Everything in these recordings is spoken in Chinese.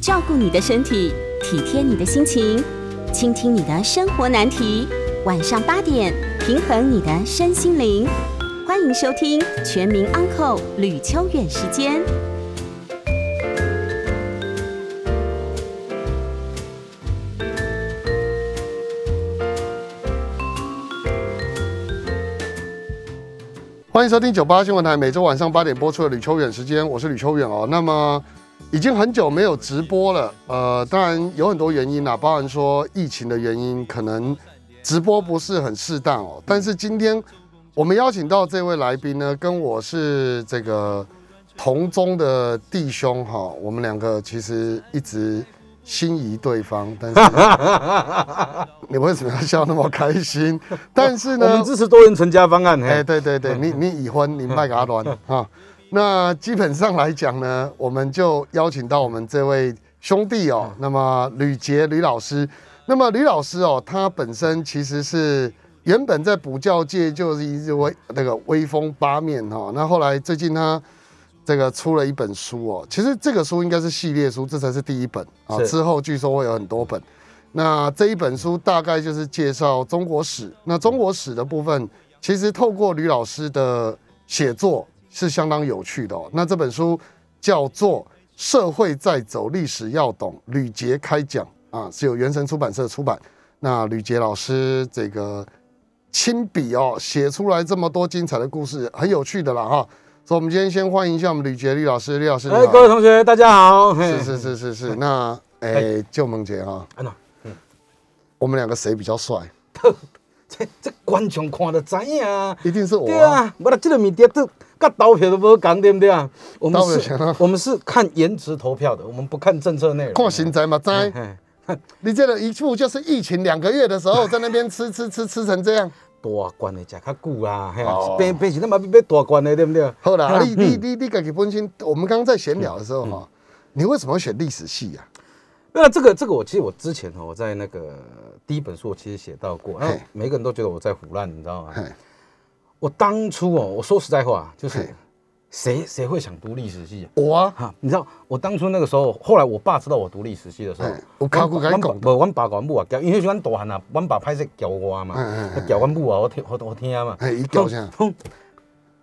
照顾你的身体，体贴你的心情，倾听你的生活难题。晚上八点，平衡你的身心灵。欢迎收听《全民安扣吕秋远时间。欢迎收听九八新闻台每周晚上八点播出的吕秋远时间，我是吕秋远哦。那么已经很久没有直播了，呃，当然有很多原因啦，包含说疫情的原因，可能直播不是很适当哦。但是今天我们邀请到这位来宾呢，跟我是这个同宗的弟兄哈，我们两个其实一直心仪对方，但是 你为什么要笑那么开心？但是呢，我们支持多元成家方案。哎，嘿，对对对，你你已婚，你卖给阿乱 哈。那基本上来讲呢，我们就邀请到我们这位兄弟哦，那么吕杰吕老师。那么吕老师哦，他本身其实是原本在补教界就是一直威那个威风八面哈、那后来最近他这个出了一本书哦，其实这个书应该是系列书，这才是第一本啊，是之后据说会有很多本。那这一本书大概就是介绍中国史。那中国史的部分，其实透过吕老师的写作是相当有趣的哦。那这本书叫做《社会在走，历史要懂》，吕杰开讲啊，是由原神出版社出版。那吕杰老师这个亲笔哦写出来这么多精彩的故事，很有趣的啦哈。所以，我们今天先欢迎一下我们吕杰吕老师，吕老师哎，各位同学，大家好。是是是是是，那 哎，救萌姐哈，安娜，我们两个谁比较帅？这这观众看得知影啊。一定是我对啊。啊，我啦，这个物件都跟投票都无共，对不对啊？我们是我们是看颜值投票的，我们不看政策内容。看身材嘛，知。嘿，你这个一副就是疫情两个月的时候，在那边吃吃吃吃成这样。大罐的食较久啦，嘿哦啊，变变是那么要大罐的，对不对？好啦，你嗯你你你自己本身，我们刚刚在闲聊的时候哈，你为什么会选历史系啊呀？那这个这个我其实我之前哦，我在那个第一本书我其实写到过，然后每个人都觉得我在胡乱，你知道吗？我当初哦，我说实在话，就是嘿谁谁会想读历史系啊？我啊，哈，你知道我当初那个时候，后来我爸知道我读历史系的时候嘿，有考过跟你讲阮爸无，阮爸甲阮母啊教，因为是阮大汉啊，阮爸歹势教我嘛嗯嗯嗯，教阮母啊，我听我我听嘛。嘿，伊叫啥？哼？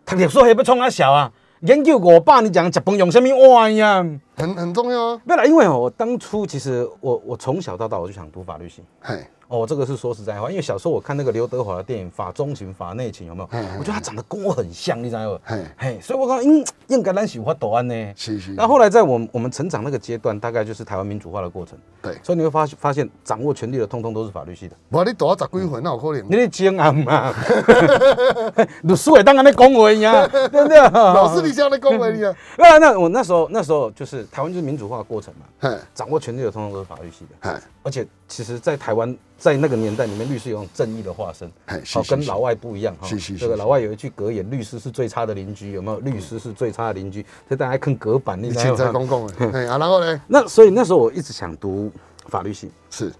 读历史系要创啊小啊？研究我爸，你讲食饭用什么碗呀？很很重要啊。没有啦，因为哦，我当初其实我我从小到大我就想读法律系。嘿，哦，这个是说实在话，因为小时候我看那个刘德华的电影《法中情》《法内情》，有没有？嗯嗯我觉得他长得跟我很像，你知道吗？嘿，嘿，所以我讲，应应该咱喜欢答案呢。是是。那后来在我们我们成长那个阶段，大概就是台湾民主化的过程，对，所以你会发发现，掌握权力的通通都是法律系的。无你大十几岁，那有可能？你咧精暗嘛？律师会当安尼讲话呀，对不对？老师，你这样的恭维你啊？那那我那时候那时候就是台湾就是民主化的过程嘛，嘿，掌握权力的通通都是法律系的。嘿，而且其实，在台湾在那个年代里面，律师有种正义的化身，好，跟老外不一样哈。这个老外有一句格言：律师是最差的邻居，有没有？律师是最差的邻居，所以大家看隔板，你你现知道吗？在公共的，嘿啊，然后呢？那所以那时候我一直想读法律系。是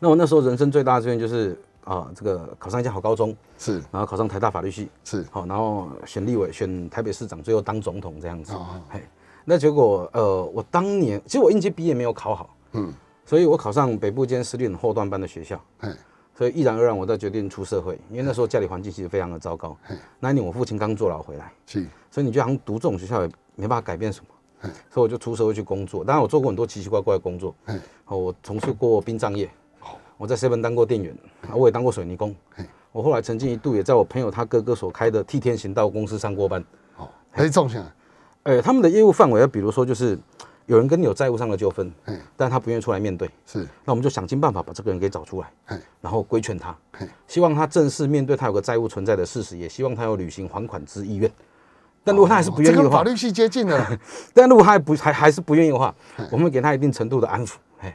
那我那时候人生最大的志愿就是啊，这个考上一家好高中，是然后考上台大法律系，是，好，然后选立委、选台北市长，最后当总统这样子哦。嘿，那结果呃，我当年其实我应届毕业没有考好，嗯，所以我考上北部间私立后段班的学校，嘿，所以毅然而然我在决定出社会，因为那时候家里环境其实非常的糟糕嘿。那一年我父亲刚坐牢回来，是，所以你就好像读这种学校也没办法改变什么嘿，所以我就出社会去工作。当然我做过很多奇奇怪怪的工作我从事过殡葬业，我在 seven 当过店员，啊我也当过水泥工。我后来曾经一度也在我朋友他哥哥所开的替天行道公司上过班。哦，还种下来，呃，他们的业务范围，比如说就是有人跟你有债务上的纠纷嘿，但他不愿意出来面对，是，那我们就想尽办法把这个人给找出来嘿，然后规劝他嘿，希望他正式面对他有个债务存在的事实，也希望他有履行还款之意愿。但如果他还是不愿意的话，跟法律系接近了。但如果他还不还还是不愿意的话，我们会给他一定程度的安抚。嘿。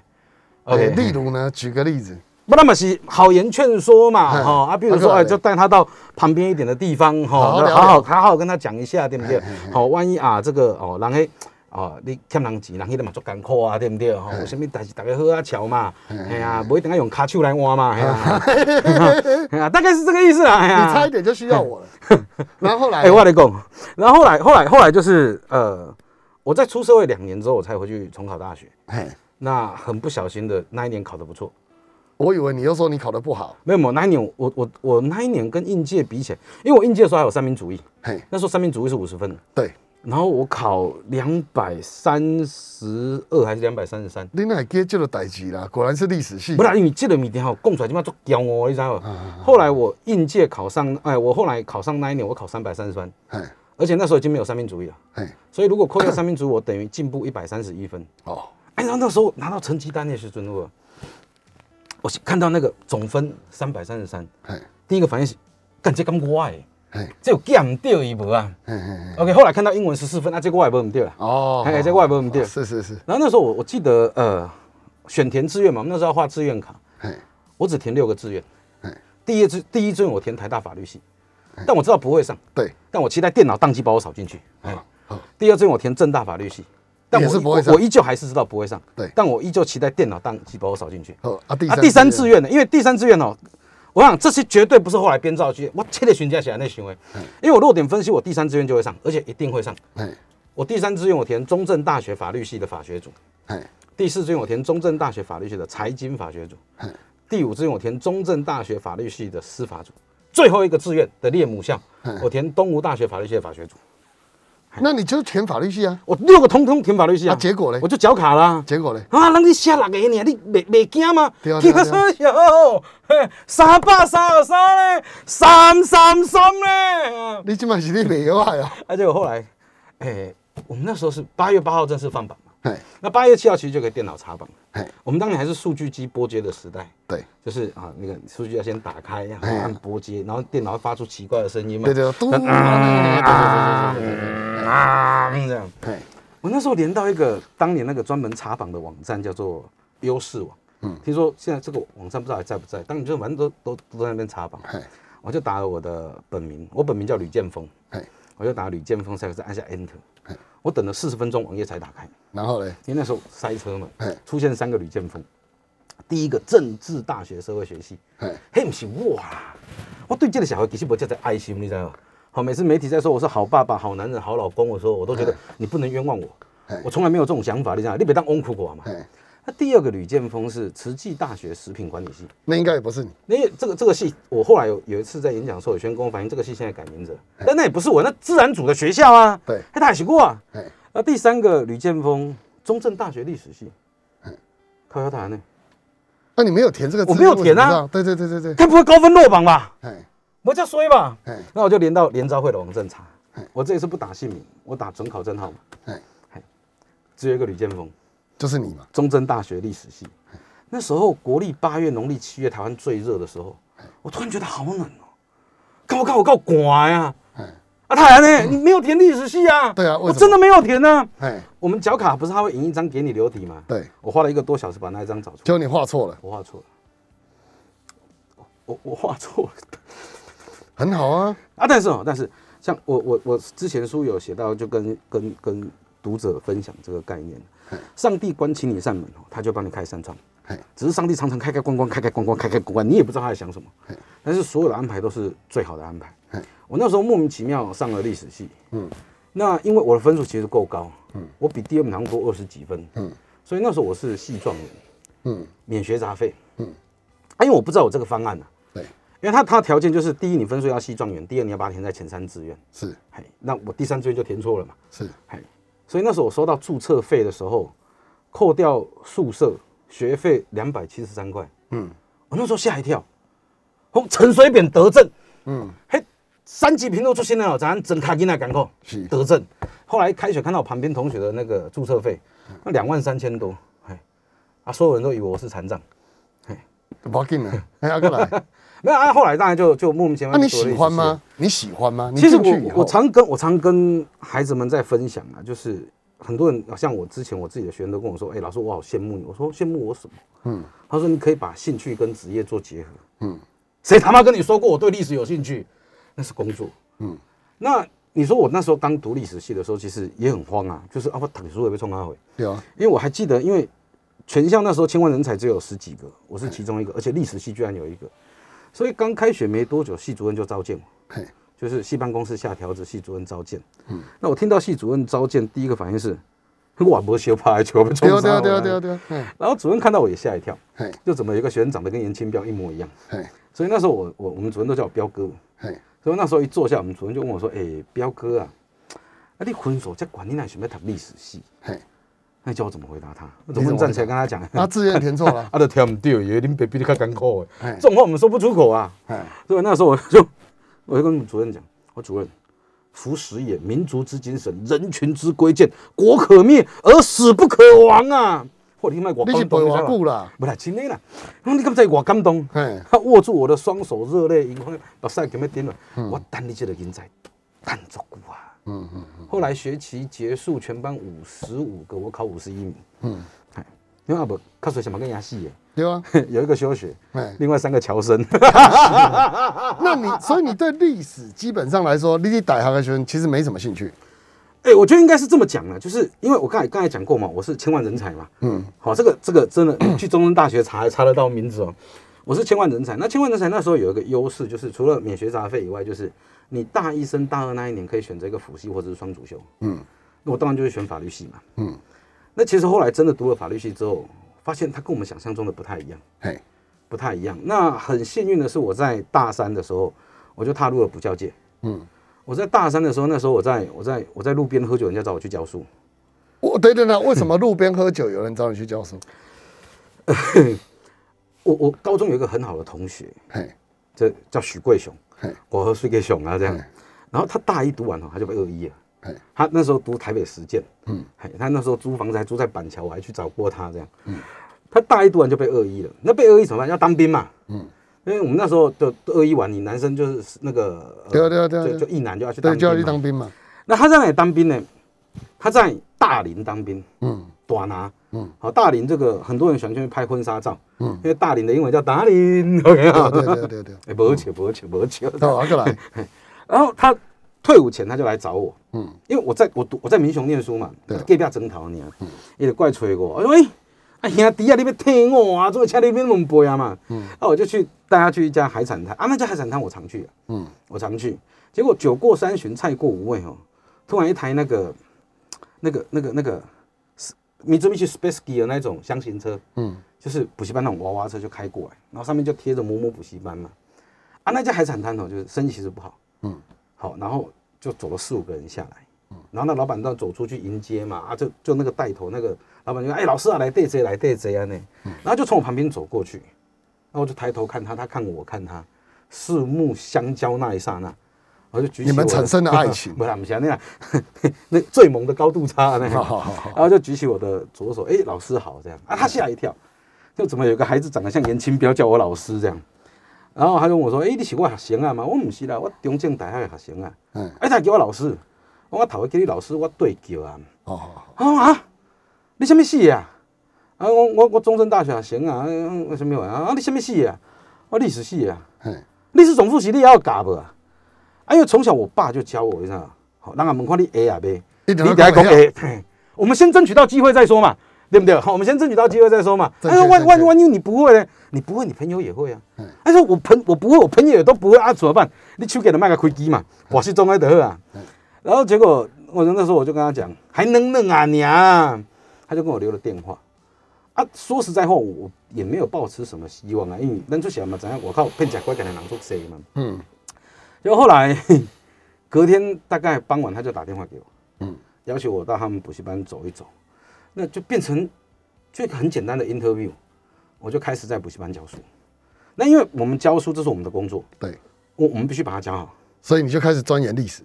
哎，，OK，例如呢，举个例子，不那么是好言劝说嘛，嘿。哈啊，比如说哎，就带他到旁边一点的地方，哈，好好好好跟他讲一下，对不对？好，万一啊这个哦，人迄哦，你欠人钱，人迄个嘛足艰苦啊，对不对？吼，有啥物代志大家好啊瞧嘛，哎呀，不一定要用卡手来换嘛，哎呀，哎呀，大概是这个意思啦，哎你。差一点就需要我了。然后后来，哎、我来讲，然后后来后来后来就是呃，我在出社会两年之后，我才回去重考大学。嘿，那很不小心的那一年考得不错，我以为你又说你考得不好，没有没有那一年我我我那一年跟应届比起来，因为我应届的时候还有三民主义，嘿，那时候三民主义是五十分，对，然后我考两百三十二还是两百三十三，你那记这个代志啦，果然是历史系。不，然因为这个物件吼讲出来即马足骄傲，你知道吗？后来我应届考上，哎，我后来考上那一年我考三百三十分，嘿，而且那时候已经没有三民主义了，嘿，所以如果扣掉三民主义，我等于进步一百三十一分。哦，哎，然后那时候拿到成绩单的时阵，我。我看到那个总分三百三十三，嘿，第一个反应是，感觉刚我诶，嘿，这有减唔掉伊无啊嘿嘿嘿，？OK，后来看到英文十四分，啊，这个我也无唔掉啦。哦，哎，这个我也无唔掉。是是是，然后那时候我我记得呃，选填志愿嘛，我们那时候要画志愿卡，嘿，我只填六个志愿嘿。第一志第一志愿我填台大法律系，但我知道不会上，对，但我期待电脑宕机把我扫进去。哎，好，第二志愿我填正大法律系，但我也是不会上我我依旧还是知道不会上。对但我依旧期待电脑宕机把我扫进去。好啊，第啊，三第三志愿呢？因为第三志愿哦，我想这些绝对不是后来编造句，我切的询价起来那行为，因为我弱点分析，我第三志愿就会上，而且一定会上。嘿，我第三志愿我填中正大学法律系的法学组，嘿，第四志愿我填中正大学法律系的财经法学组嘿，第五志愿我填中正大学法律系的司法组，最后一个志愿的列母校嗯，我填东吴大学法律系的法学组。那你就填法律系啊？我六个通通填法律系啊，啊结果呢我就缴卡啦。结果呢，啊，人你写六个呢，你未未惊吗？叫对啊 三百三十三咧，三三三咧。你今晚是你没有爱啊？啊，结果后来，哎，我们那时候是八月八号正式放榜那八月七号其实就可以电脑查榜。嘿，我们当年还是数据机拨接的时代，对，就是啊，那个数据要先打开，然后哎按拨接，然后电脑会发出奇怪的声音嘛。对对，嘟，啊，这样。嘿，我那时候连到一个当年那个专门查榜的网站，叫做优势网。嗯听说现在这个网站不知道还在不在，当年就反正都都都在那边查榜。嘿，我就打了我的本名，我本名叫吕建峰，嘿，我就打吕建峰三个字，按下 Enter 嘿。我等了四十分钟，网页才打开，然后呢，因为那时候塞车嘛，出现三个吕建峰。第一个政治大学社会学系，嘿，嘿，不是我啦，我对这个小孩其实没这个爱心，你知道吗？好，每次媒体在说我是好爸爸、好男人、好老公的时候，我都觉得你不能冤枉我，我从来没有这种想法，你知道吗？你别当翁苦我嘛。嘿，那第二个吕建峰是慈济大学食品管理系，那应该也不是你，那这个这个系，我后来有有一次在演讲的时候，有学员跟我反映，这个系现在改名字了，但那也不是我，那自然组的学校啊，对，还他也过啊。嘿，那第三个吕建峰，中正大学历史系，靠腰谈呢，那你没有填这个字，我没有填啊对对对对对，该不会高分落榜吧？哎，我叫衰吧？哎，那我就连到联招会的网站查嘿，我这一次不打姓名，我打准考证号码，哎，只有一个吕建峰，就是你嘛，中正大学历史系。那时候国历八月、农历七月，台湾最热的时候，我突然觉得好冷哦，看我看我够寒呀！嘿，啊，太阳呢？你没有填历史系啊？对啊我真的没有填呢。嘿，我们缴卡不是他会印一张给你留底吗？对，我花了一个多小时把那一张找出来，结果你画错了，我画错了，我我画错了很好啊，啊！但是哦，但是像我我我之前书有写到，就跟跟跟读者分享这个概念，上帝关起你一扇门哦，他就帮你开扇窗。嘿，只是上帝常常开开关关，开开关关，开开关关，你也不知道他在想什么。嘿。但是所有的安排都是最好的安排。嘿。我那时候莫名其妙上了历史系，嗯。那因为我的分数其实够高，嗯。我比第二名好像多二十几分，嗯。所以那时候我是系状元，嗯，免学杂费。嗯。啊，因为我不知道我这个方案呢、对，因为他他的条件就是第一你分数要系状元，第二你要把它填在前三志愿。是。嘿，那我第三志愿就填错了嘛。是，嘿，所以那时候我收到注册费的时候，扣掉宿舍学费两百七十三块，嗯。我那时候吓一跳，哦，陈水扁得证，嗯，嘿，三级评论出现了，咱整卡进来赶扣是。得证。后来开学看到我旁边同学的那个注册费，那两万三千多，嘿，啊，所有人都以为我是残障，不要紧了，哎，阿哥来，没有啊。后来当然就就莫名其妙。那你喜欢吗？？你喜欢吗？其实我我常跟我常跟孩子们在分享啊，就是很多人像我之前我自己的学生都跟我说，哎、老师我好羡慕你。我说羡慕我什么？嗯他说你可以把兴趣跟职业做结合。嗯谁他妈跟你说过我对历史有兴趣？那是工作。嗯，那你说我那时候刚读历史系的时候，其实也很慌啊，就是啊我读书也被冲阿回，对啊，因为我还记得，因为全校那时候千万人才只有十几个，我是其中一个，而且历史系居然有一个，所以刚开学没多久，系主任就召见我。就是系办公室下条子，系主任召见。嗯，那我听到系主任召见，第一个反应是，我不修怕球被冲对啊杀对啊对啊对啊对啊，然后主任看到我也吓一跳，就怎么有一个学生长得跟严清标一模一样，嘿。所以那时候我我我们主任都叫我彪哥，嘿。所以那时候一坐下，我们主任就问我说：“哎、彪哥啊，啊你分数这管你哪想要读历史系？嘿，？”那你叫我怎么回答他？我总不能站起来跟他讲，他自愿填错了，啊，都填唔对，因为恁爸比你较艰苦这种话我们说不出口啊。哎，所以那时候我就我就跟主任讲，我主任，夫死也，民族之精神，人群之贵贱，国可灭而死不可亡啊！或你卖我你是陪偌久啦？不啦，真的啦。然后你敢知我感动？嘿，他握住我的双手，热泪盈眶，把赛给要点了。嗯我等你这个人才，等足久啊。嗯嗯。后来学期结束，全班五十五个，我考五十一名。嗯，哎，因为阿伯考水什么跟牙细耶，对啊，有一个休学，哎，另外三个侨生。那你所以你对历史基本上来说，你去大学的学生其实没什么兴趣，哎、我觉得应该是这么讲的，就是因为我刚才刚才讲过嘛，我是千万人才嘛。嗯，好，这个这个真的 去中山大学查查得到名字哦。我是千万人才，那千万人才那时候有一个优势，就是除了免学杂费以外，就是你大一升大二那一年可以选择一个辅系或者是双主修。嗯，那我当然就是选法律系嘛。嗯，那其实后来真的读了法律系之后，发现它跟我们想象中的不太一样，嘿，不太一样。那很幸运的是，我在大三的时候我就踏入了补教界。嗯，我在大三的时候，那时候我在我在我在路边喝酒，人家找我去教书。我等等等，为什么路边喝酒有人找你去教书？我我高中有一个很好的同学，嘿，这叫许贵雄，嘿，我和水给熊啊这样。然后他大一读完哦，他就被二一了。他那时候读台北实践，嗯，他那时候租房子还租在板桥，我还去找过他这样。嗯，他大一读完就被二一了，那被二一怎么办？要当兵嘛。嗯，因为我们那时候就二一完，你男生就是那个，呃对啊对啊对啊就就一男就要去当，兵就要去嘛当兵嘛。那他在哪里当兵呢？他在大林当兵，嗯，短拿，嗯，好，大林这个很多人喜欢去拍婚纱照，嗯。因为大林的英文叫达林，OK 啊，对对对对，哎，不巧不巧不巧，好，阿过来，然后他退伍前他就来找我，嗯，因为我在我读我在民雄念书嘛，对。隔壁征讨你啊，伊就过来催我，我说喂，啊兄弟啊，你要听我啊，做请你免问背啊嘛，嗯，那我就去带他去一家海产摊。啊，那家海产摊我常去啊，嗯，我常去，结果酒过三巡，菜过五味哦，突然一台那个那个那个那个 Mitsubishi Spaceky 的那种箱型车，嗯，就是补习班那种娃娃车就开过来，然后上面就贴着某某补习班嘛。啊，那家海产摊头，就是生意其实不好，嗯，好，然后就走了四五个人下来，嗯。然后那老板到走出去迎接嘛，啊，就就那个带头那个老板就说，哎，老师啊，来对贼，来对贼啊呢，然后就从我旁边走过去，然后我就抬头看他，他看我，我看他，四目相交那一刹那，我就举起你们产生了爱情。不啦，不是那样，那最萌的高度差那样。然后就举起我的左手，哎、老师好，这样。啊，他吓一跳，就怎么有个孩子长得像严清标叫我老师这样，然后他就问我说，哎、你是我学生啊？嘛？我不是啦，我中正大学的学生啊，嗯，哎、他叫我老师，我头一叫你老师，我对叫啊，好好好，啊啊，你什么系啊？啊，我我我中正大学学生啊，嗯什么啊？啊，你什么系啊？我历史系啊，嘿，历史总复习你也要教不啊？啊，因为从小我爸就教我，你知道，好，让俺们看你 A 啊呗。一你等下讲 A，我们先争取到机会再说嘛，对不对？好，我们先争取到机会再说嘛。哎，万正确万万一你不会呢？你不会，你朋友也会啊嗯。哎，说我朋我不会，我朋友也都不会啊，怎么办？你去给他卖个开机嘛，我是中爱得啊。然后结果我那时候我就跟他讲，还能能啊你啊，他就跟我留了电话。啊，说实在话，我我也没有抱持什么希望啊，因为咱出小嘛，怎样？我靠，骗假乖给人狼出谁嘛。嗯结果后来 隔天大概傍晚，他就打电话给我，嗯，要求我到他们补习班走一走，那就变成就一个很简单的 interview，我就开始在补习班教书。那因为我们教书这是我们的工作，对，我我们必须把它教好，所以你就开始钻研历史，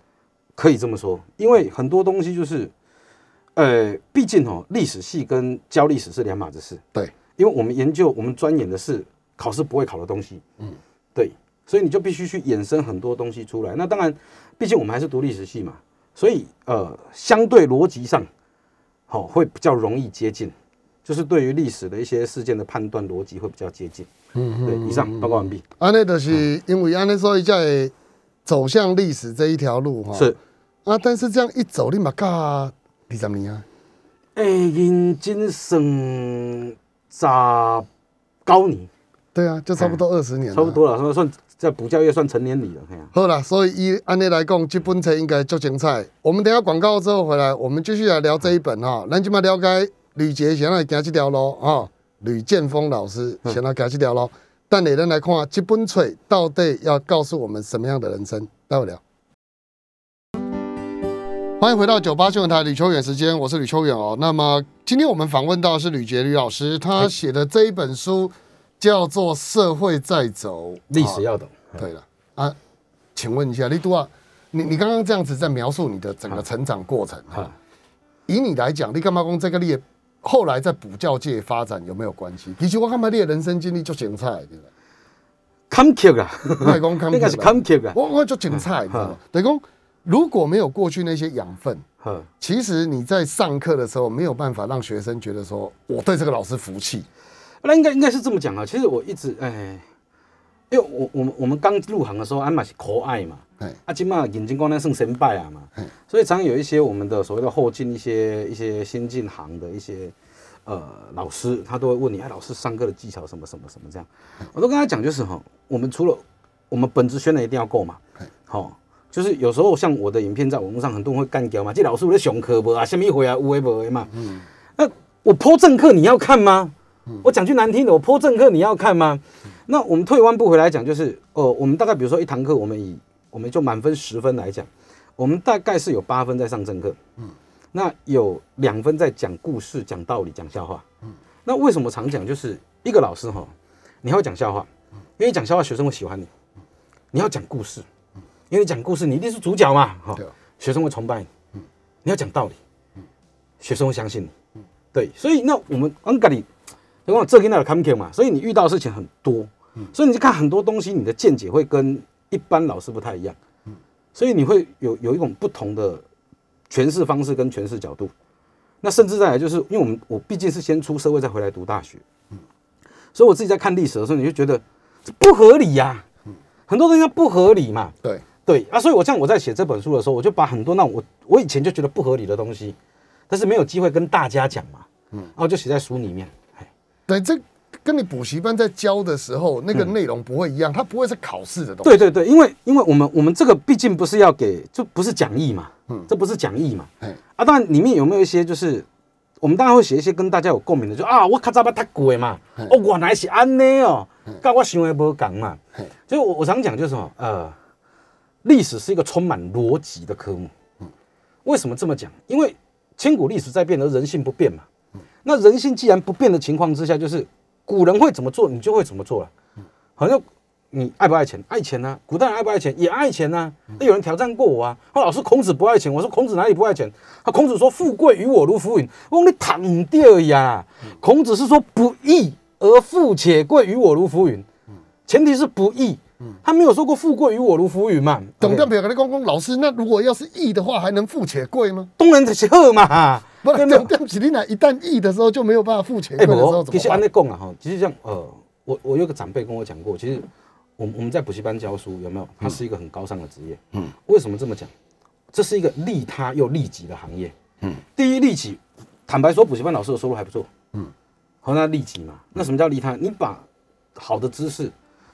可以这么说，因为很多东西就是，呃，毕竟哦，历史系跟教历史是两码子事，对，因为我们研究我们钻研的是考试不会考的东西，嗯，对，所以你就必须去衍生很多东西出来。那当然，毕竟我们还是读历史系嘛，所以呃，相对逻辑上，好、会比较容易接近，就是对于历史的一些事件的判断逻辑会比较接近。嗯对，以上报告完毕。安尼就是因为安内，所以在走向历史这一条路哈。是，啊，但是这样一走，立马噶二十年啊，诶，认真算十高年。对啊，就差不多二十年了，差不。多了，算算在补教业算成年礼了，哎呀，好啦，所以以按理来讲，这本册应该足精彩。我们等下广告之后回来，我们继续来聊这一本哈。咱今麦了解吕杰先来行这条路哈，吕建峰老师先来行这条路。但你人来看这本册到底要告诉我们什么样的人生？待会聊。欢迎回到九八新闻台吕秋远时间，我是吕秋远哦。那么今天我们访问到的是吕杰吕老师，他写的这一本书叫做《社会在走》，哦历史要懂。对了啊，请问一下，李杜啊，你你刚刚这样子在描述你的整个成长过程哈、啊，以你来讲，你干嘛讲这个你的后来在补教界发展有没有关系？其实我看嘛，你的人生经历就精彩，对吧？坎坷啊，卖讲 看应该是坎坷啊。我我就精彩，你知道吗？等于讲如果没有过去那些养分，呵其实你在上课的时候没有办法让学生觉得说我对这个老师服气。那应该应该是这么讲啊。其实我一直哎，因为我我们我们刚入行的时候，俺嘛是可爱嘛，哎，啊，今嘛眼睛光亮胜神拜啊嘛嗯，所以常常有一些我们的所谓的后进一些一些新进行的一些呃老师，他都会问你，哎，老师上课的技巧什么什么什么这样，我都跟他讲，就是哈，我们除了我们本职宣传一定要够嘛嗯，好。就是有时候像我的影片在网络上，很多人会干掉嘛，这老师我的上课无啊，什么回啊，有诶无诶嘛。那我剖正课你要看吗？我讲句难听的，我泼政客你要看吗？那我们退一万步回来讲，就是哦，我们大概比如说一堂课，我们以我们就满分十分来讲，我们大概是有八分在上政课，嗯，那有两分在讲故事、讲道理、讲笑话，嗯，那为什么常讲？就是一个老师哈，你还会讲笑话，因为讲笑话学生会喜欢你，你要讲故事，因为你讲故事你一定是主角嘛，哈学生会崇拜你，你要讲道理，学生会相信你，对，所以那我们安格里，就讲这跟那的 c o m 嘛，所以你遇到的事情很多，所以你就看很多东西，你的见解会跟一般老师不太一样，所以你会有有一种不同的诠释方式跟诠释角度。那甚至再来就是，因为我们我毕竟是先出社会再回来读大学，所以我自己在看历史的时候，你就觉得这不合理呀、很多东西它不合理嘛，对，对。啊，所以我像我在写这本书的时候，我就把很多那种我我以前就觉得不合理的东西，但是没有机会跟大家讲嘛，嗯，然后就写在书里面。哎对，这跟你补习班在教的时候那个内容不会一样，它不会是考试的东西。对对对，因为因为我们我们这个毕竟不是要给，就不是讲义嘛，嗯，这不是讲义嘛，哎，啊，当然里面有没有一些就是，我们当然会写一些跟大家有共鸣的，就啊，我较早捌读过的嘛，哦，原来是安尼哦，跟我想的不共嘛，所以我我常讲就是什么，呃，历史是一个充满逻辑的科目，为什么这么讲？因为千古历史在变，而人性不变嘛，那人性既然不变的情况之下，就是古人会怎么做，你就会怎么做了，好像。你爱不爱钱？爱钱呐、古代人爱不爱钱？也爱钱呐、那有人挑战过我啊，他老师孔子不爱钱，我说孔子哪里不爱钱？他孔子说富贵于我如浮云，我说你躺唔掉呀。孔子是说不义而富且贵于我如浮云，前提是不义，他没有说过富贵于我如浮云嘛。董调表跟你讲讲，老师，那如果要是义的话，还能富且贵吗？当然是好嘛。不然对没有董调起你来，一旦义的时候就没有办法付钱哎，贵的时候我其实按怎么办？那讲啊哈，其实像呃，我我有个长辈跟我讲过，其实我们我们在补习班教书有没有？它是一个很高尚的职业。嗯，为什么这么讲？这是一个利他又利己的行业。嗯，第一利己，坦白说，补习班老师的收入还不错。嗯，好，那利己嘛，那什么叫利他？你把好的知识，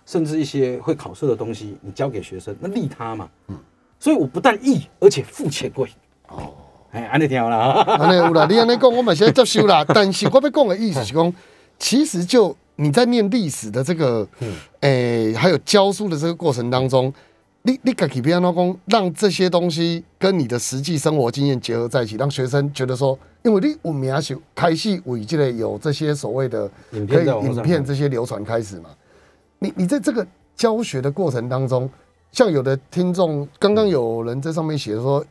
甚至一些会考试的东西，你教给学生，那利他嘛。嗯，所以我不但义，而且富且贵。哦，哎，安尼听好了啊。安尼有啦，你安尼讲，我们现在接受啦。但是我要讲的意思是讲，其实就你在念历史的这个，诶、还有教书的这个过程当中，你你自己变怎讲，让这些东西跟你的实际生活经验结合在一起，让学生觉得说，因为你有名是开始为这个有这些所谓的影可以影片这些流传开始嘛。你你在这个教学的过程当中，像有的听众刚刚有人在上面写说，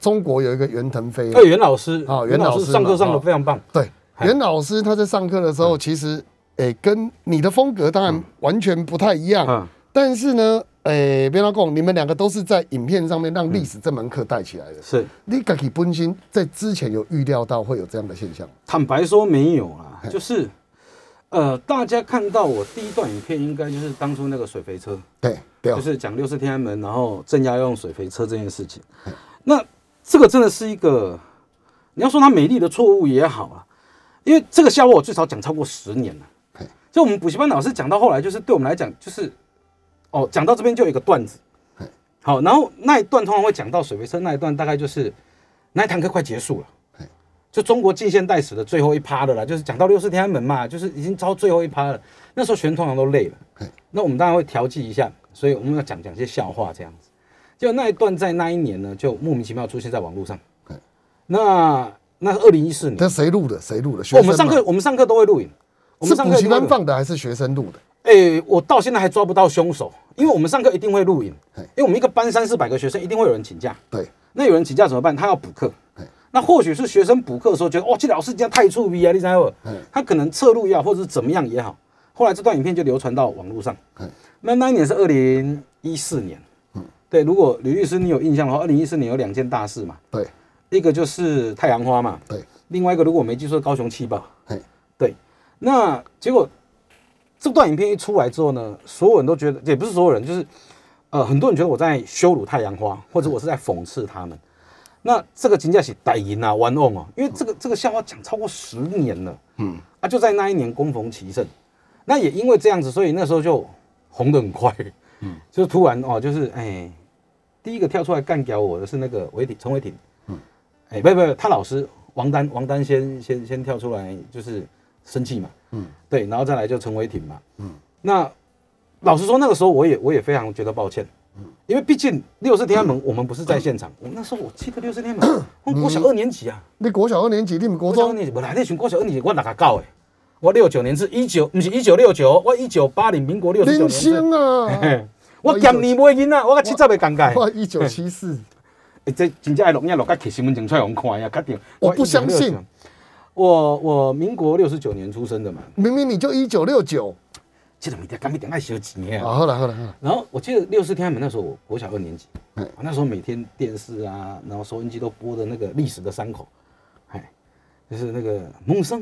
中国有一个袁腾飞啊。哎，袁老师啊袁老师上课上的非常棒。对，袁老师他在上课的时候，其实诶、跟你的风格当然完全不太一样，嗯，但是呢，诶、别拉贡，你们两个都是在影片上面让历史这门课带起来的。是。你自己本身在之前有预料到会有这样的现象？坦白说没有啦，就是呃，大家看到我第一段影片，应该就是当初那个水肥车，对，对哦。就，是讲六四天安门，然后镇压要用水肥车这件事情。那这个真的是一个，你要说它美丽的错误也好啊，因为这个笑话我最少讲超过十年了。嘿。所以我们补习班老师讲到后来，就是对我们来讲，就是哦，讲到这边就有一个段子。嘿，好，然后那一段通常会讲到水肥车那一段，大概就是那一堂课快结束了。嘿，就中国近现代史的最后一趴的啦，就是讲到六四天安门嘛，就是已经超最后一趴了。那时候学生通常都累了。嘿，那我们当然会调剂一下，所以我们要讲讲些笑话这样子。就那一段在那一年呢，就莫名其妙出现在网络上嘿。那那是二零一四年，这谁录的？谁录的？学生我们上课我们上课都会录影，我们上是补习课一定会录班放的还是学生录的？哎、我到现在还抓不到凶手，因为我们上课一定会录影嘿，因为我们一个班三四百个学生，一定会有人请假。对，那有人请假怎么办？他要补课。那或许是学生补课的时候觉得，哦，这老师这样太粗鄙啊，你知道不？他可能侧录也好，或者是怎么样也好。后来这段影片就流传到网络上嘿。那那一年是二零一四年，嗯对，如果吕律师你有印象的话，二零一四年有两件大事嘛，对。一个就是太阳花嘛，对，另外一个如果我没记错，高雄气爆。嘿，对，那结果这段影片一出来之后呢，所有人都觉得，也不是所有人，就是呃，很多人觉得我在羞辱太阳花，或者我是在讽刺他们。那这个金价是歹银啊，玩弄哦，因为这个这个笑话讲超过十年了，嗯，啊，就在那一年攻逢其盛，那也因为这样子，所以那时候就红的很快，嗯，就突然哦，就是哎，第一个跳出来干掉我的是那个韦挺陈伟霆，嗯，哎，不不不，他老师王丹王丹先先先跳出来就是生气嘛，嗯，对，然后再来就陈伟霆嘛，嗯，那老实说那个时候我也我也非常觉得抱歉。嗯。因为毕竟六四天安门，我们不是在现场。我那时候我记得六四天安门，我国小二年级啊，你国小二年级，你们国中？二年级，本来那群国小二年级，我哪个教诶？我六九年是一九，不是一九六九，我一九八零，民国六十九零年是。星啊，嘿 我今年买囡仔，我甲七十个尴尬。我，一九七四，欸这真正的录影录甲摕身份证出来互看呀，确定。我不相信1969。我我民国六十九年出生的嘛，明明你就一九六九这个物件敢一定爱烧钱的啊，啊。好了好了好了，然后我记得六四天安门那时候，我国小二年级，那时候每天电视啊，然后收音机都播的那个历史的伤口，哎，就是那个蒙上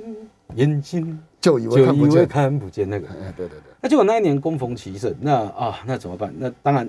眼睛就以为就以为看不见，那个。哎，对对对，那结果那一年攻逢其盛，那啊那怎么办？那当然，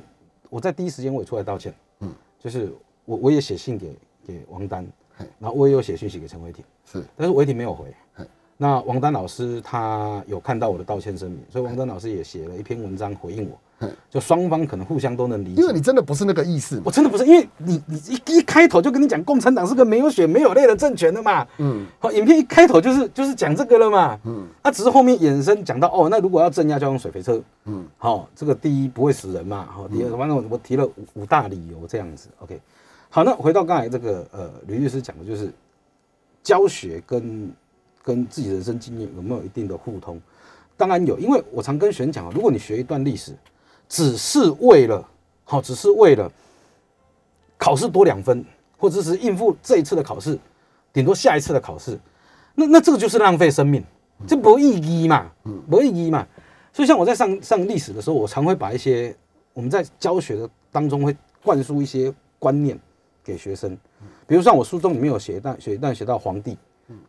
我在第一时间我也出来道歉，嗯。嗯，就是我我也写信给给王丹。嘿，然后我也有写讯息给陈伟霆，是。但是伟霆没有回。嘿。那王丹老师他有看到我的道歉声明，所以王丹老师也写了一篇文章回应我。嘿，就双方可能互相都能理解。因为你真的不是那个意思，我真的不是，因为你你一一开头就跟你讲，共产党是个没有血没有泪的政权的嘛。嗯好，影片一开头就是就是讲这个了嘛。嗯那、只是后面衍生讲到哦，那如果要镇压，就要用水肥车。嗯好、这个第一不会死人嘛。好、第二，反正我我提了五五大理由这样子。OK，好，那回到刚才这个呃，吕律师讲的就是教学跟跟自己人生经验有没有一定的互通？当然有，因为我常跟学生讲啊，如果你学一段历史，只是为了好、只是为了考试多两分，或者是应付这一次的考试，顶多下一次的考试，那那这个就是浪费生命，这不意义嘛，不意义嘛。所以像我在上上历史的时候，我常会把一些我们在教学的当中会灌输一些观念给学生，比如像我书中里面有写一段写一段写到皇帝，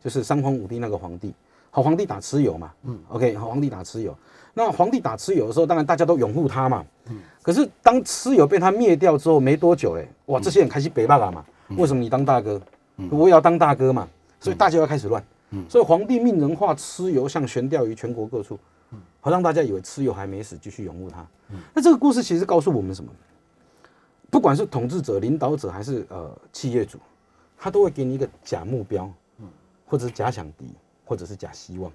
就是三皇五帝那个皇帝，好，皇帝打蚩尤嘛，嗯，OK，好，皇帝打蚩尤，那皇帝打蚩尤的时候，当然大家都拥护他嘛，可是当蚩尤被他灭掉之后没多久哎，哇，这些人开始北霸了嘛，为什么你当大哥，我也要当大哥嘛，所以大家要开始乱，所以皇帝命人化蚩尤像悬吊于全国各处，好让大家以为蚩尤还没死，继续拥护他。那这个故事其实告诉我们什么？不管是统治者、领导者还是呃企业主，他都会给你一个假目标，或者是假想敌，或者是假希望。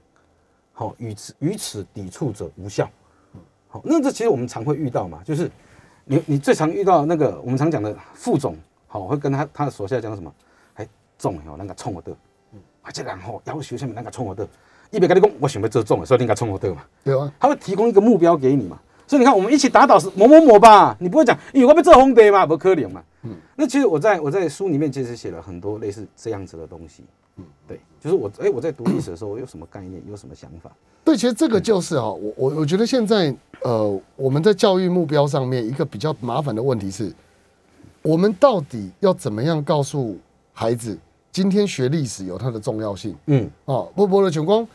好，与此与此抵触者无效。好，那这其实我们常会遇到嘛，就是你你最常遇到那个我们常讲的副总，好，会跟他他的手下讲什么？哎，总哦，那个冲我的，啊，这人吼要求下面那个冲我的，一边跟你讲，我想要做总，所以你该冲我的嘛。对啊，他会提供一个目标给你嘛。所以你看，我们一起打倒是某某某吧，你不会讲，咦，我被这红的嘛，不可能嘛。嗯，那其实我在我在书里面其实写了很多类似这样子的东西。嗯，对，就是我哎、我在读历史的时候，我有什么概念，有什么想法？对，其实这个就是哈，我我我觉得现在呃，我们在教育目标上面一个比较麻烦的问题是，我们到底要怎么样告诉孩子，今天学历史有它的重要性嗯，哦，波波的情况。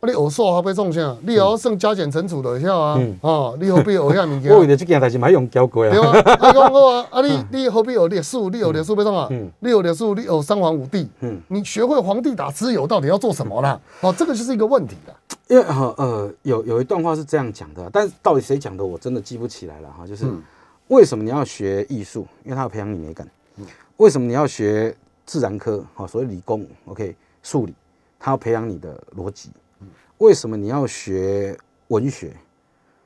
啊，你学数还被中啥？你也要算加减乘除就会晓啊！嗯哦，你何必学遐物件？我为了这件代志，买用教过对啊。啊，你讲好啊，啊你你何必有历史？你有历史要创啊嗯？你有历史，你有三皇五帝，嗯你学会皇帝打蚩尤到底要做什么啦？哦，这个就是一个问题啦。因为哈呃有有一段话是这样讲的，但是到底谁讲的我真的记不起来了哈。就是嗯为什么你要学艺术？因为它要培养你美感。为什么你要学自然科？好，所谓理工，OK，数理，它要培养你的逻辑。为什么你要学文学？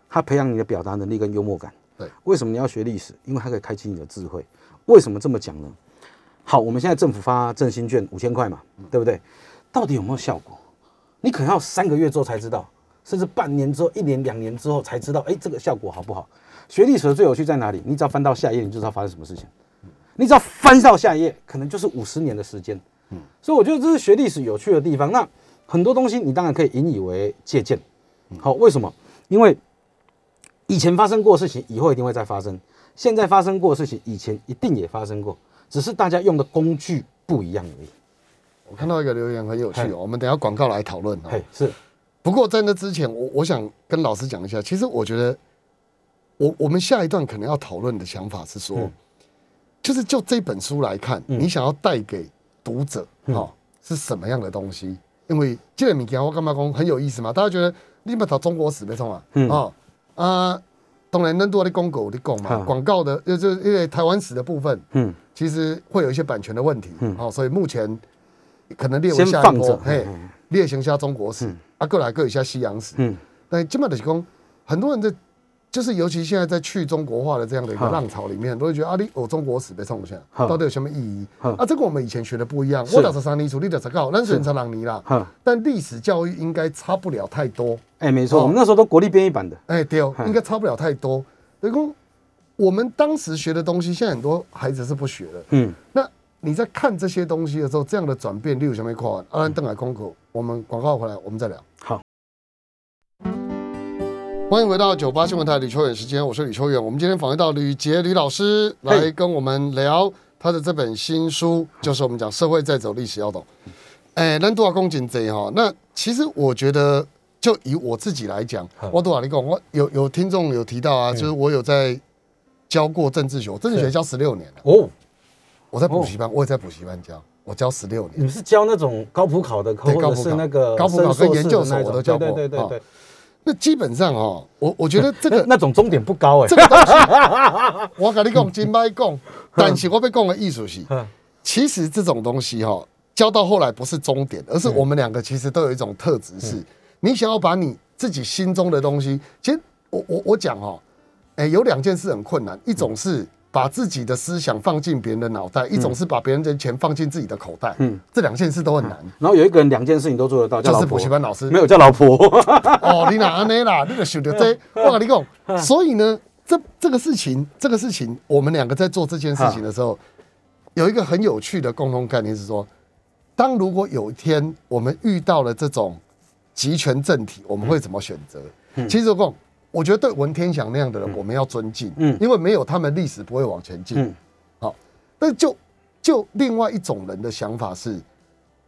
它培养你的表达能力跟幽默感。对，为什么你要学历史？因为它可以开启你的智慧。为什么这么讲呢？好，我们现在政府发振兴券五千块嘛，对不对？到底有没有效果？你可能要三个月之后才知道，甚至半年之后、一年、两年之后才知道，哎，这个效果好不好？学历史的最有趣在哪里？你只要翻到下一页，你就知道发生什么事情。你只要翻到下一页，可能就是五十年的时间。嗯所以我觉得这是学历史有趣的地方。那很多东西你当然可以引以为借鉴。好，为什么？因为以前发生过的事情，以后一定会再发生；现在发生过的事情，以前一定也发生过，只是大家用的工具不一样而已。我看到一个留言很有趣哦，我们等下广告来讨论哦。嘿，是，不过在那之前，我我想跟老师讲一下，其实我觉得，我我们下一段可能要讨论的想法是说，嗯就是就这本书来看，嗯你想要带给读者哦是什么样的东西？因为这个物件我干嘛讲很有意思嘛？大家觉得你们读中国史没错嘛？嗯。哦啊，当然恁多的公狗的讲嘛，好广告的就就因为台湾史的部分，嗯，其实会有一些版权的问题，嗯。哦，所以目前可能列为下一波嘿嗯，列行下中国史，啊，过来各一下西洋史，嗯，但基本的是讲，很多人在，就是尤其现在在去中国化的这样的一个浪潮里面，都会觉得啊，你我中国史被冲下，好。到底有什么意义？啊，这个我们以前学的不一样，我打是三尼出，你打是告，那是成朗尼啦。哈，但历史教育应该差不了太多，哎，没错，哦。我们那时候都国立编译版的，哎，对哦，应该差不了太多。等于说，我们当时学的东西，现在很多孩子是不学的。嗯，那你在看这些东西的时候，这样的转变，例如什么跨完，阿兰邓海空口，我们广告回来，我们再聊。好，欢迎回到九八新闻台吕秋远时间，我是吕秋远。我们今天访问到吕杰吕老师来跟我们聊他的这本新书，就是我们讲社会在走，历史要懂。哎，咱多少公斤这哈？那其实我觉得，就以我自己来讲，我多少你讲，我有有听众有提到啊，就是我有在教过政治学，我政治学教十六年了，哦，我在补习班，我也在补习班教，我教十六年。你。们是教那种高普考的，或者对高普考。是那个高普考跟研究所的那种。我都教过哦对对对对对，那基本上哦，我我觉得 这个那种终点不高哎这，个东西，我跟你讲真歹讲，但是我被讲的艺术是，嗯其实这种东西哈、教到后来不是终点，而是嗯。我们两个其实都有一种特质是，你想要把你自己心中的东西，其实我我我讲哦，哎、有两件事很困难，一种是把自己的思想放进别人的脑袋，一种是把别人的钱放进自己的口袋，嗯。这两件事都很难。然后有一个人两件事情都做得到，就是补习班老师。没有叫老婆，哦，你哪安尼啦？那个想到这，我跟你讲，所以呢，这这个事情，这个事情，我们两个在做这件事情的时候，有一个很有趣的共同概念是说，当如果有一天我们遇到了这种集权政体，我们会怎么选择？其实我讲，我觉得对文天祥那样的人，我们要尊敬，嗯。因为没有他们，历史不会往前进。嗯。好，但就就另外一种人的想法是，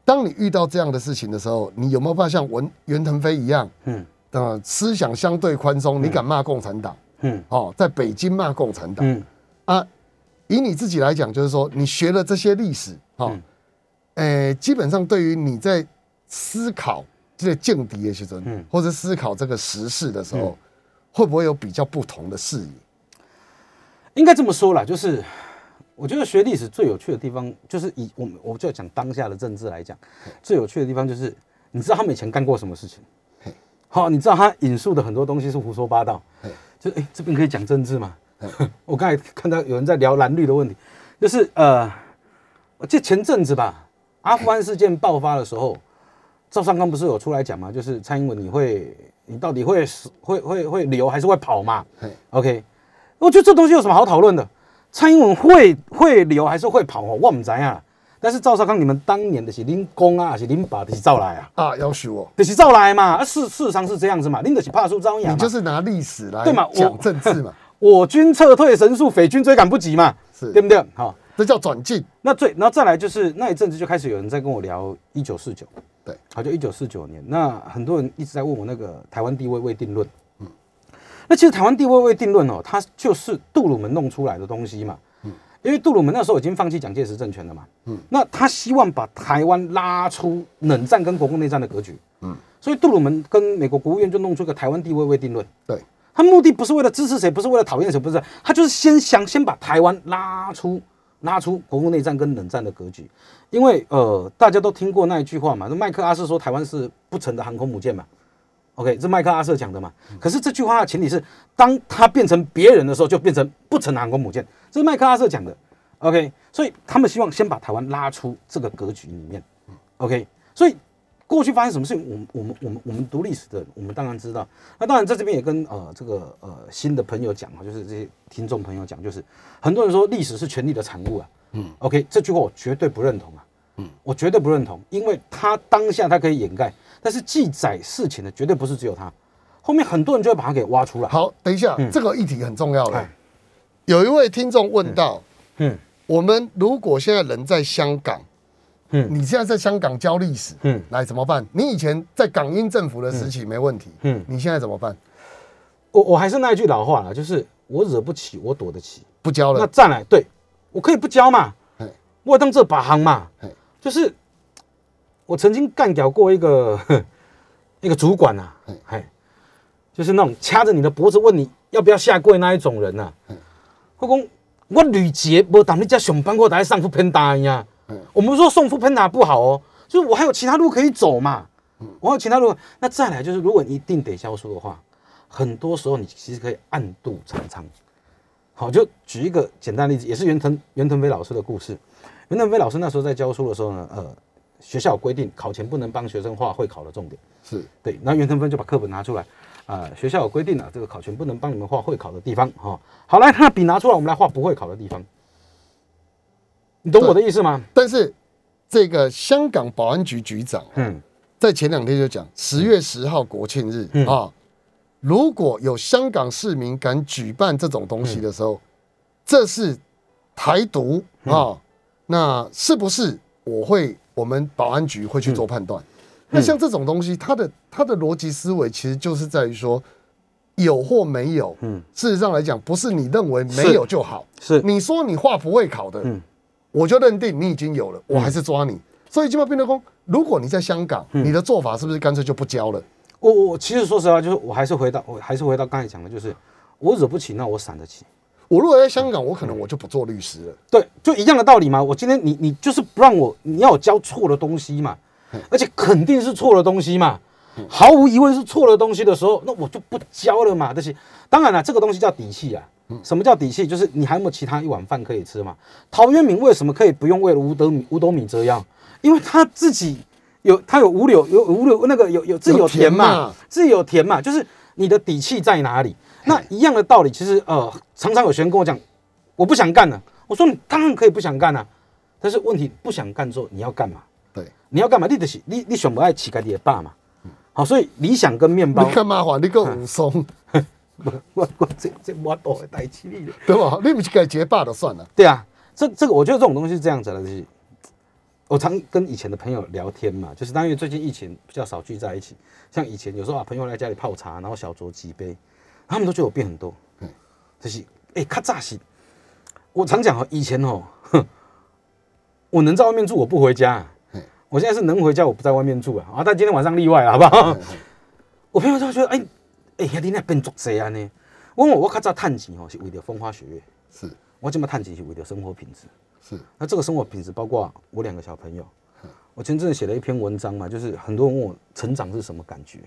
当你遇到这样的事情的时候，你有没有办法像文袁腾飞一样，嗯。呃，思想相对宽松，你敢骂共产党？嗯。哦，在北京骂共产党、嗯。啊？以你自己来讲，就是说你学了这些历史，哦，嗯。诶、基本上对于你在思考这个政敌的时候，嗯。或者思考这个时事的时候，嗯会不会有比较不同的视野？应该这么说啦，就是我觉得学历史最有趣的地方，就是以我们我就讲当下的政治来讲，最有趣的地方就是你知道他们以前干过什么事情嘿。好，你知道他引述的很多东西是胡说八道嘿，就哎、这边可以讲政治吗？我刚才看到有人在聊蓝绿的问题，就是呃，我记得前阵子吧，阿富汗事件爆发的时候，赵尚刚不是有出来讲吗？就是蔡英文你会你到底会死会会会留还是会跑嘛嘿？OK，我觉得这东西有什么好讨论的？蔡英文会会留还是会跑哦？我唔知啊。但是赵少康，你们当年的是恁公啊，还是恁爸的是赵来啊？啊，要许我，就是赵来嘛。啊，事事实上是这样子嘛，恁的是怕输招亚嘛。你就是拿历史来对嘛讲政治嘛，我军撤退神速，匪军追赶不及嘛，是对不对？好，这叫转进。那最然后再来就是那一阵子就开始有人在跟我聊一九四九，对，好，就一九四九年，那很多人一直在问我那个台湾地位未定论，嗯，那其实台湾地位未定论哦，它就是杜鲁门弄出来的东西嘛，嗯，因为杜鲁门那时候已经放弃蒋介石政权了嘛，嗯，那他希望把台湾拉出冷战跟国共内战的格局，嗯，所以杜鲁门跟美国国务院就弄出一个台湾地位未定论。对，他目的不是为了支持谁，不是为了讨厌谁，不是，他就是先想先把台湾拉出拉出国共内战跟冷战的格局。因为呃，大家都听过那一句话嘛，那麦克阿瑟说台湾是不成的航空母舰嘛。OK，这麦克阿瑟讲的嘛。可是这句话的前提是，当他变成别人的时候，就变成不成的航空母舰。这是麦克阿瑟讲的。OK，所以他们希望先把台湾拉出这个格局里面。OK，所以过去发生什么事情，我们我们我们我们读历史的，我们当然知道。那当然在这边也跟呃这个呃新的朋友讲啊，就是这些听众朋友讲，就是很多人说历史是权力的产物啊。嗯，OK，这句话我绝对不认同啊。嗯，我绝对不认同，因为他当下他可以掩盖，但是记载事情的绝对不是只有他，后面很多人就会把他给挖出来。好，等一下，这个议题很重要了。有一位听众问到，嗯。我们如果现在人在香港，嗯，你现在在香港教历史，嗯，来怎么办？你以前在港英政府的时期没问题，嗯，你现在怎么办？我我还是那一句老话了，就是我惹不起，我躲得起，不教了。那再来，对我可以不教嘛？我当这把行嘛？就是我曾经干掉过一个 一个主管呐，哎，就是那种掐着你的脖子问你要不要下跪那一种人呐，后宫。我吕杰，我当你家上班，我大概上副喷打呀。我们说送副喷打不好哦，就是我还有其他路可以走嘛。我有其他路，那再来就是，如果你一定得教书的话，很多时候你其实可以暗度陈仓。好，就举一个简单例子，也是袁腾袁腾飞老师的故事。袁腾飞老师那时候在教书的时候呢，呃，学校规定考前不能帮学生画会考的重点。是对，那袁腾飞就把课本拿出来。啊，学校有规定啊，这个考前不能帮你们画会考的地方哈。好，来，那笔拿出来，我们来画不会考的地方。你懂我的意思吗？但是这个香港保安局局长，嗯，在前两天就讲，十月十号国庆日啊，如果有香港市民敢举办这种东西的时候，这是台独啊，那是不是我会我们保安局会去做判断？那像这种东西，它的它的逻辑思维其实就是在于说，有或没有，嗯，事实上来讲，不是你认为没有就好，是。你说你画不会考的，嗯，我就认定你已经有了，我还是抓你。所以金茂变德公，如果你在香港，你的做法是不是干脆就不交了？我我其实说实话，就是我还是回到我还是回到刚才讲的，就是我惹不起，那我闪得起。我如果在香港，我可能我就不做律师了。对，就一样的道理嘛。我今天你你就是不让我，你要我交错的东西嘛。而且肯定是错的东西嘛，毫无疑问是错的东西的时候，那我就不交了嘛。这些当然了，这个东西叫底气啊。什么叫底气？就是你还有没有其他一碗饭可以吃嘛？陶渊明为什么可以不用为了五斗米五斗米折腰？因为他自己有他有五柳有五柳那个有有自己有田嘛，自己有田嘛，就是你的底气在哪里？那一样的道理，其实呃，常常有学生跟我讲，我不想干了。我说你当然可以不想干啊，但是问题不想干之后你要干嘛？对你要干嘛？你就是你，你想不爱乞丐的爸嘛？好，所以理想跟面包。你干嘛话？你个武松，我 我这这我都会带起你的，对吧？你不是该结爸的算了。对啊，这这个我觉得这种东西是这样子的，就是我常跟以前的朋友聊天嘛，就是因为最近疫情比较少聚在一起，像以前有时候啊，朋友来家里泡茶，然后小酌几杯，他们都觉得我变很多。嗯，就是哎，咔嚓西，我常讲哦，以前哦，我能在外面住，我不回家。我现在是能回家，我不在外面住啊！啊，但今天晚上例外了，好不好？我朋友就觉得，哎哎，兄弟那变作谁啊呢？问我，我较早探钱哦，是为了风花雪月。是，我这么探钱是为了生活品质。是，那这个生活品质包括我两个小朋友。我前阵子写了一篇文章嘛，就是很多人问我成长是什么感觉？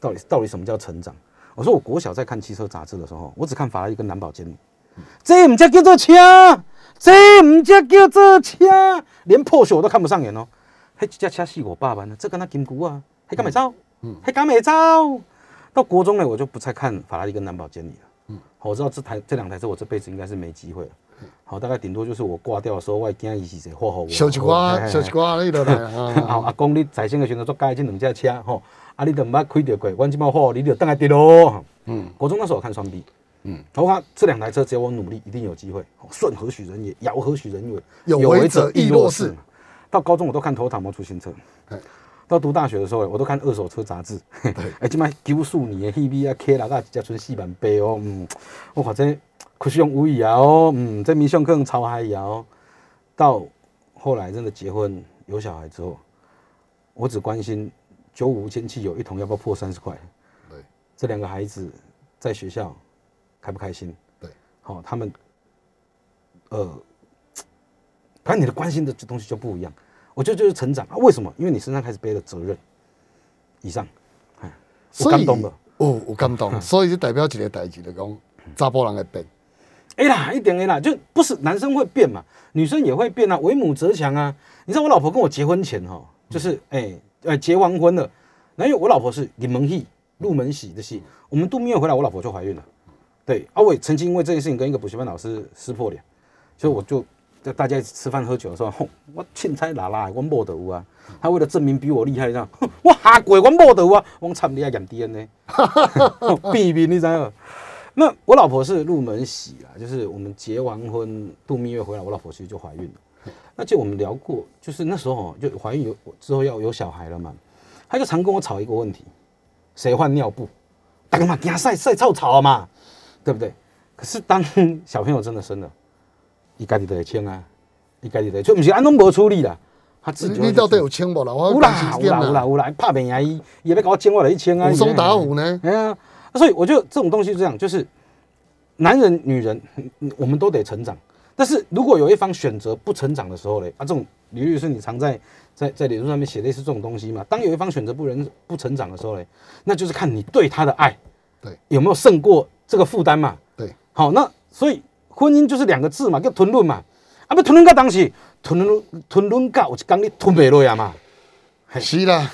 到底到底什么叫成长？我说我国小在看汽车杂志的时候，我只看法拉利跟兰博基尼，这唔叫叫做车，这唔叫叫做车，连破血我都看不上眼哦。嘿，这架车四五百万呢，这跟他金箍啊，还敢会走？嗯，还敢没招？到国中呢，我就不再看法拉利跟兰博基尼了。嗯，我知道这台这两台车，我这辈子应该是没机会了。好，大概顶多就是我挂掉的时候，我惊伊是谁祸祸我。小一寡，小一寡你都来。好，阿公，你在生的时候做改这两架车，吼，啊，你都唔捌开着过，阮即摆好，你就等下跌咯。嗯，国中那时候我看双 B。嗯，我看这两台车，只要我努力，一定有机会。顺何许人也？尧何许人也？有为者亦若是。到高中我都看头塔摩出新车，到读大学的时候我都看二手车杂志。哎，今麦九数年的 HB 啊，K 啦，个只存四万八哦。嗯，我反正可是用无疑啊哦。嗯，这名相更超嗨呀哦。到后来真的结婚有小孩之后，我只关心九五无铅汽油一桶要不要破三十块？对，这两个孩子在学校开不开心？对，好、他们呃，反正你的关心的这东西就不一样。我觉得就是成长啊，为什么？因为你身上开始背了责任。以上，哎，我感动了。哦，我感动，所以就代表一个代志，就讲查甫人会变。哎啦，一点 A 啦，就不是男生会变嘛，女生也会变啊，为母则强啊。你知道我老婆跟我结婚前哈，就是哎呃结完婚了，那因为我老婆是临门戏入门喜的戏，我们度蜜月回来，我老婆就怀孕了。对，啊，我也曾经因为这件事情跟一个补习班老师撕破脸，所以我就在大家一起吃饭喝酒的时候，吼，我凊彩拉拉，我某得有啊。他为了证明比我厉害，这样，哼我下跪，我某得有啊，我惨你还验 DNA，避免你知道吗？那我老婆是入门喜啦，就是我们结完婚度蜜月回来，我老婆其实就怀孕了。那就我们聊过，就是那时候哦就怀孕有之后要有小孩了嘛，她就常跟我吵一个问题：谁换尿布？大家嘛惊晒晒臭吵嘛，对不对？可是当小朋友真的生了，伊家己就会清啊，伊家己就会，就不是安拢无处理啦，他自己你到底有清无啦？我有啦有啦有啦有啦，拍扁牙医也别搞我剪我来一千啊，武松打虎呢？哎呀，所以我觉得这种东西是这样，就是男人、女人，嗯 我们都得成长。但是如果有一方选择不成长的时候嘞，啊，这种李律师你常在在在脸书上面写类似这种东西嘛。当有一方选择不人不成长的时候嘞，那就是看你对他的爱，对，有没有胜过这个负担嘛。对，好，那所以婚姻就是两个字嘛，叫吞论嘛。啊，不吞论到当时，吞论吞论到有一天你吞不落呀嘛。是啦，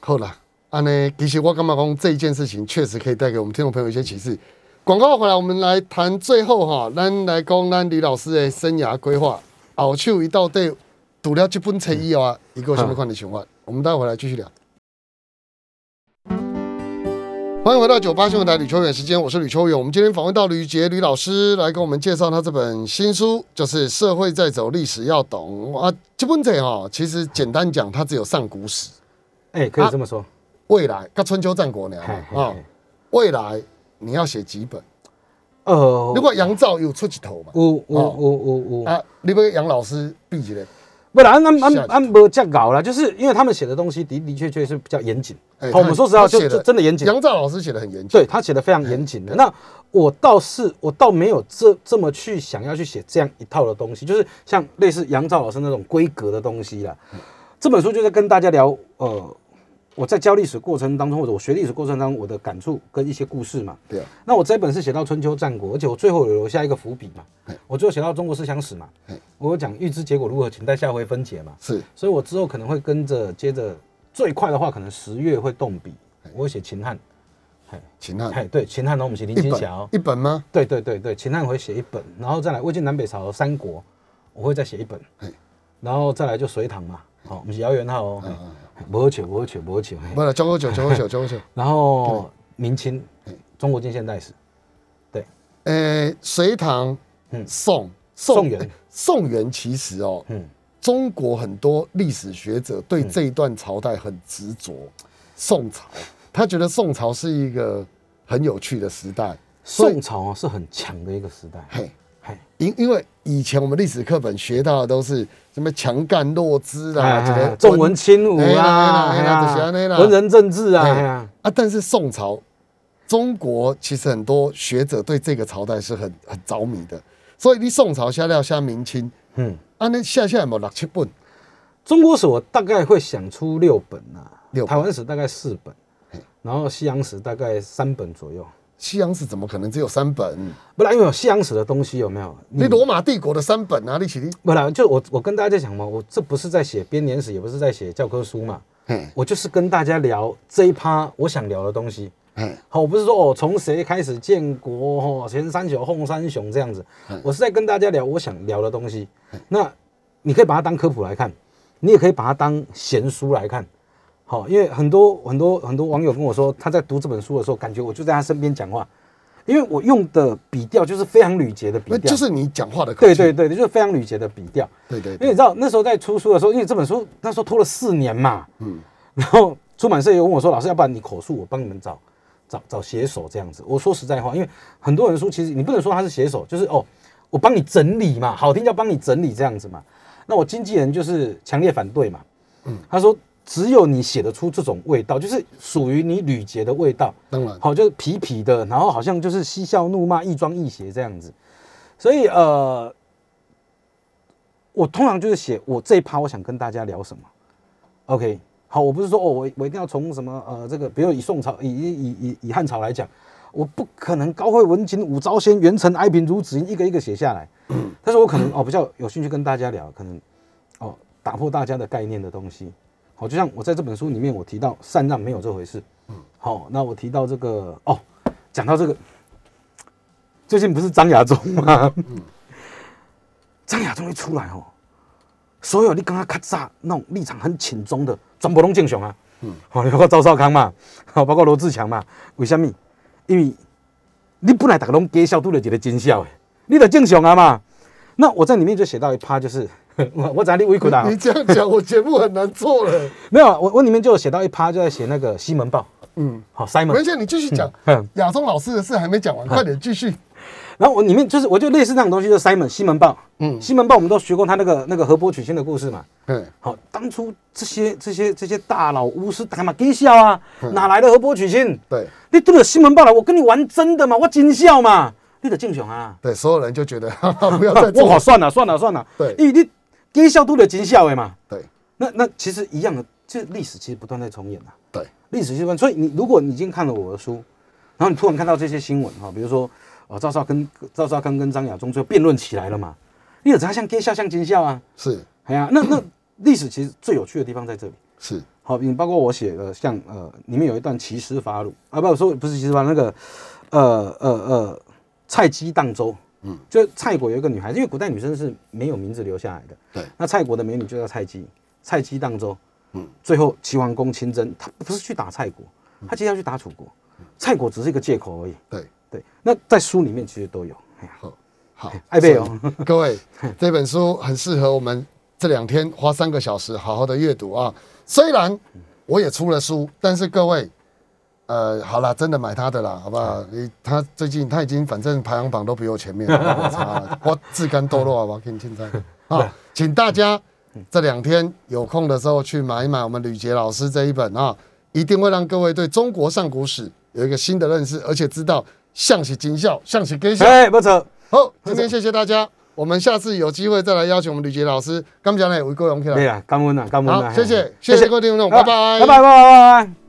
好啦，安尼，其实我感觉讲这一件事情确实可以带给我们听众朋友一些启示。广告回来，我们来谈最后哈，咱来讲咱李老师的生涯规划。后手一到底读了这本册以后啊，一个什么款的想法？我们待会回来继续聊。欢迎回到九八新闻台吕秋远时间，我是吕秋远。我们今天访问到吕杰吕老师来跟我们介绍他这本新书，就是《社会在走，历史要懂》啊。这本册哈，其实简单讲，它只有上古史、哎、可以这么说。未来跟春秋战国呢啊嘿。未来你要写几本？呃，如果杨照有出几头嘛，有有有有有，啊，你要杨老师闭一个，不然按按下按按无这搞啦，就是因为他们写的东西的的确确是比较严谨。好，我们说实话，就就真的严谨。杨照老师写的很严谨，对他写的非常严谨的。那我倒是我倒没有这这么去想要去写这样一套的东西，就是像类似杨照老师那种规格的东西啦。这本书就在跟大家聊，呃，我在教历史过程当中，或者我学历史过程当中我的感触跟一些故事嘛。对啊，那我这本是写到春秋战国，而且我最后有留下一个伏笔嘛嘿。我最后写到中国思想史嘛嘿。我有讲预知结果如何，请待下回分解嘛。是所以我之后可能会跟着接着最快的话，可能十月会动笔，我会写秦汉。秦汉嘿，对，秦汉呢，我们写林青霞。一本吗？对对对对，秦汉我会写一本，然后再来魏晋南北朝三国，我会再写一本嘿，然后再来就隋唐嘛，好，我们是姚元浩哦，嗯嘿不喝酒不喝酒不喝酒，嘿。不了，九九九九九九九。然后明清，中国近现代史，对。呃，隋唐、嗯。宋、宋元。宋元其实哦，嗯，中国很多历史学者对这一段朝代很执着。宋朝，他觉得宋朝是一个很有趣的时代。宋朝啊是很强的一个时代，嘿，因因为以前我们历史课本学到的都是什么强干弱枝啦，哎哎这个重文轻武嘿啦啦，嘿啦嘿啦就是这样啦文人政治啊，啊，但是宋朝，中国其实很多学者对这个朝代是很很着迷的，所以你宋朝下料下明清，嗯，啊，那下下有没有六七本？中国史我大概会想出六本啊、六本。台湾史大概四本，然后西洋史大概三本左右。西洋史怎么可能只有三本？不然因为有西洋史的东西有没有？你罗马帝国的三本啊，你起你，不然就我我跟大家讲嘛，我这不是在写编年史，也不是在写教科书嘛，嘿，我就是跟大家聊这一趴我想聊的东西。嘿，好，我不是说哦，从谁开始建国哦，前三雄、后三雄这样子，我是在跟大家聊我想聊的东西。那你可以把它当科普来看，你也可以把它当闲书来看。好，因为很多很多很多网友跟我说，他在读这本书的时候，感觉我就在他身边讲话，因为我用的笔调就是非常吕捷的笔调，就是你讲话的口气。对对对，就是非常吕捷的笔调。对对对因为你知道那时候在出书的时候，因为这本书那时候拖了四年嘛，嗯，然后出版社也问我说：“老师，要不然你口述，我帮你们找找找写手这样子。”我说实在话，因为很多人书其实你不能说他是写手，就是哦，我帮你整理嘛，好听叫帮你整理这样子嘛。那我经纪人就是强烈反对嘛，嗯，他说只有你写得出这种味道，就是属于你吕杰的味道。当然，好，就是痞痞的，然后好像就是嬉笑怒骂、亦庄亦谐这样子。所以呃，我通常就是写我这一趴，我想跟大家聊什么。OK，好，我不是说哦，我我一定要从什么呃这个，比如以宋朝、以以以以汉朝来讲，我不可能高慧文景、武昭仙、元成、哀平、如子一个一个写下来。但是我可能哦比较有兴趣跟大家聊，可能哦打破大家的概念的东西。好，就像我在这本书里面我提到禅让没有这回事。好，那我提到这个哦，讲到这个，最近不是张亚中吗？张亚中一出来哦，所有你刚刚咔嚓那种立场很亲中的，全部拢正常啊。嗯，好，包括赵少康嘛，好，包括罗志强嘛，为什么？因为你本来大家拢假笑，拄了一个真笑的，你得正常啊嘛。那我在里面就写到一趴，就是 我我在你委屈啊，你这样讲，我节目很难做了。没有，我我里面就有写到一趴，就在写那个西门豹。嗯，好，Simon，文倩，你继续讲嗯。亚中老师的事还没讲完，快点继续。然后我里面就是我就类似那种东西，就是 Simon 西门豹。嗯西门豹我们都学过他那个那个河伯取经的故事嘛。嗯，好，当初这些这些这些大佬巫师干嘛给笑啊？哪来的河伯取经？对你对着西门豹来，我跟你玩真的嘛？我真笑嘛？你的敬雄啊！对，所有人就觉得 不要再 我做好。算了算了算了，对你你给笑都得真笑哎嘛。对那那其实一样的，这历史其实不断在重演啊。对，历史新闻。所以你如果你已经看了我的书，然后你突然看到这些新闻哈，比如说呃赵少跟赵少康跟张亚中最后辩论起来了嘛，你有怎像给笑像惊笑啊？是哎呀，那那历史其实最有趣的地方在这里。是，好，你包括我写的像呃，里面有一段奇师伐鲁啊，不说不是骑师伐那个呃呃呃蔡姬荡舟，嗯，就蔡国有一个女孩子，因为古代女生是没有名字留下来的，对，那蔡国的美女就叫蔡姬，蔡姬荡舟，嗯，最后齐桓公亲征，他不是去打蔡国，他其实要去打楚国，蔡国只是一个借口而已，对，对，那在书里面其实都有，哎呀，好，好，艾贝哦，各位，这本书很适合我们这两天花三个小时好好的阅读啊。虽然我也出了书，但是各位，呃，好了，真的买他的啦，好不好？你他最近他已经反正排行榜都比我前面了，我差了，我自甘堕落啊，我给你现在 啊，请大家这两天有空的时候去买一买我们吕杰老师这一本啊，一定会让各位对中国上古史有一个新的认识，而且知道象棋精孝，象棋跟孝。哎，不错，好，今天谢谢大家，我们下次有机会再来邀请我们吕杰老师。刚讲呢，有各位用起来。对啊，感恩啊，感恩啊，好，谢谢，嘿谢谢各位听众，拜拜，拜拜拜拜拜拜。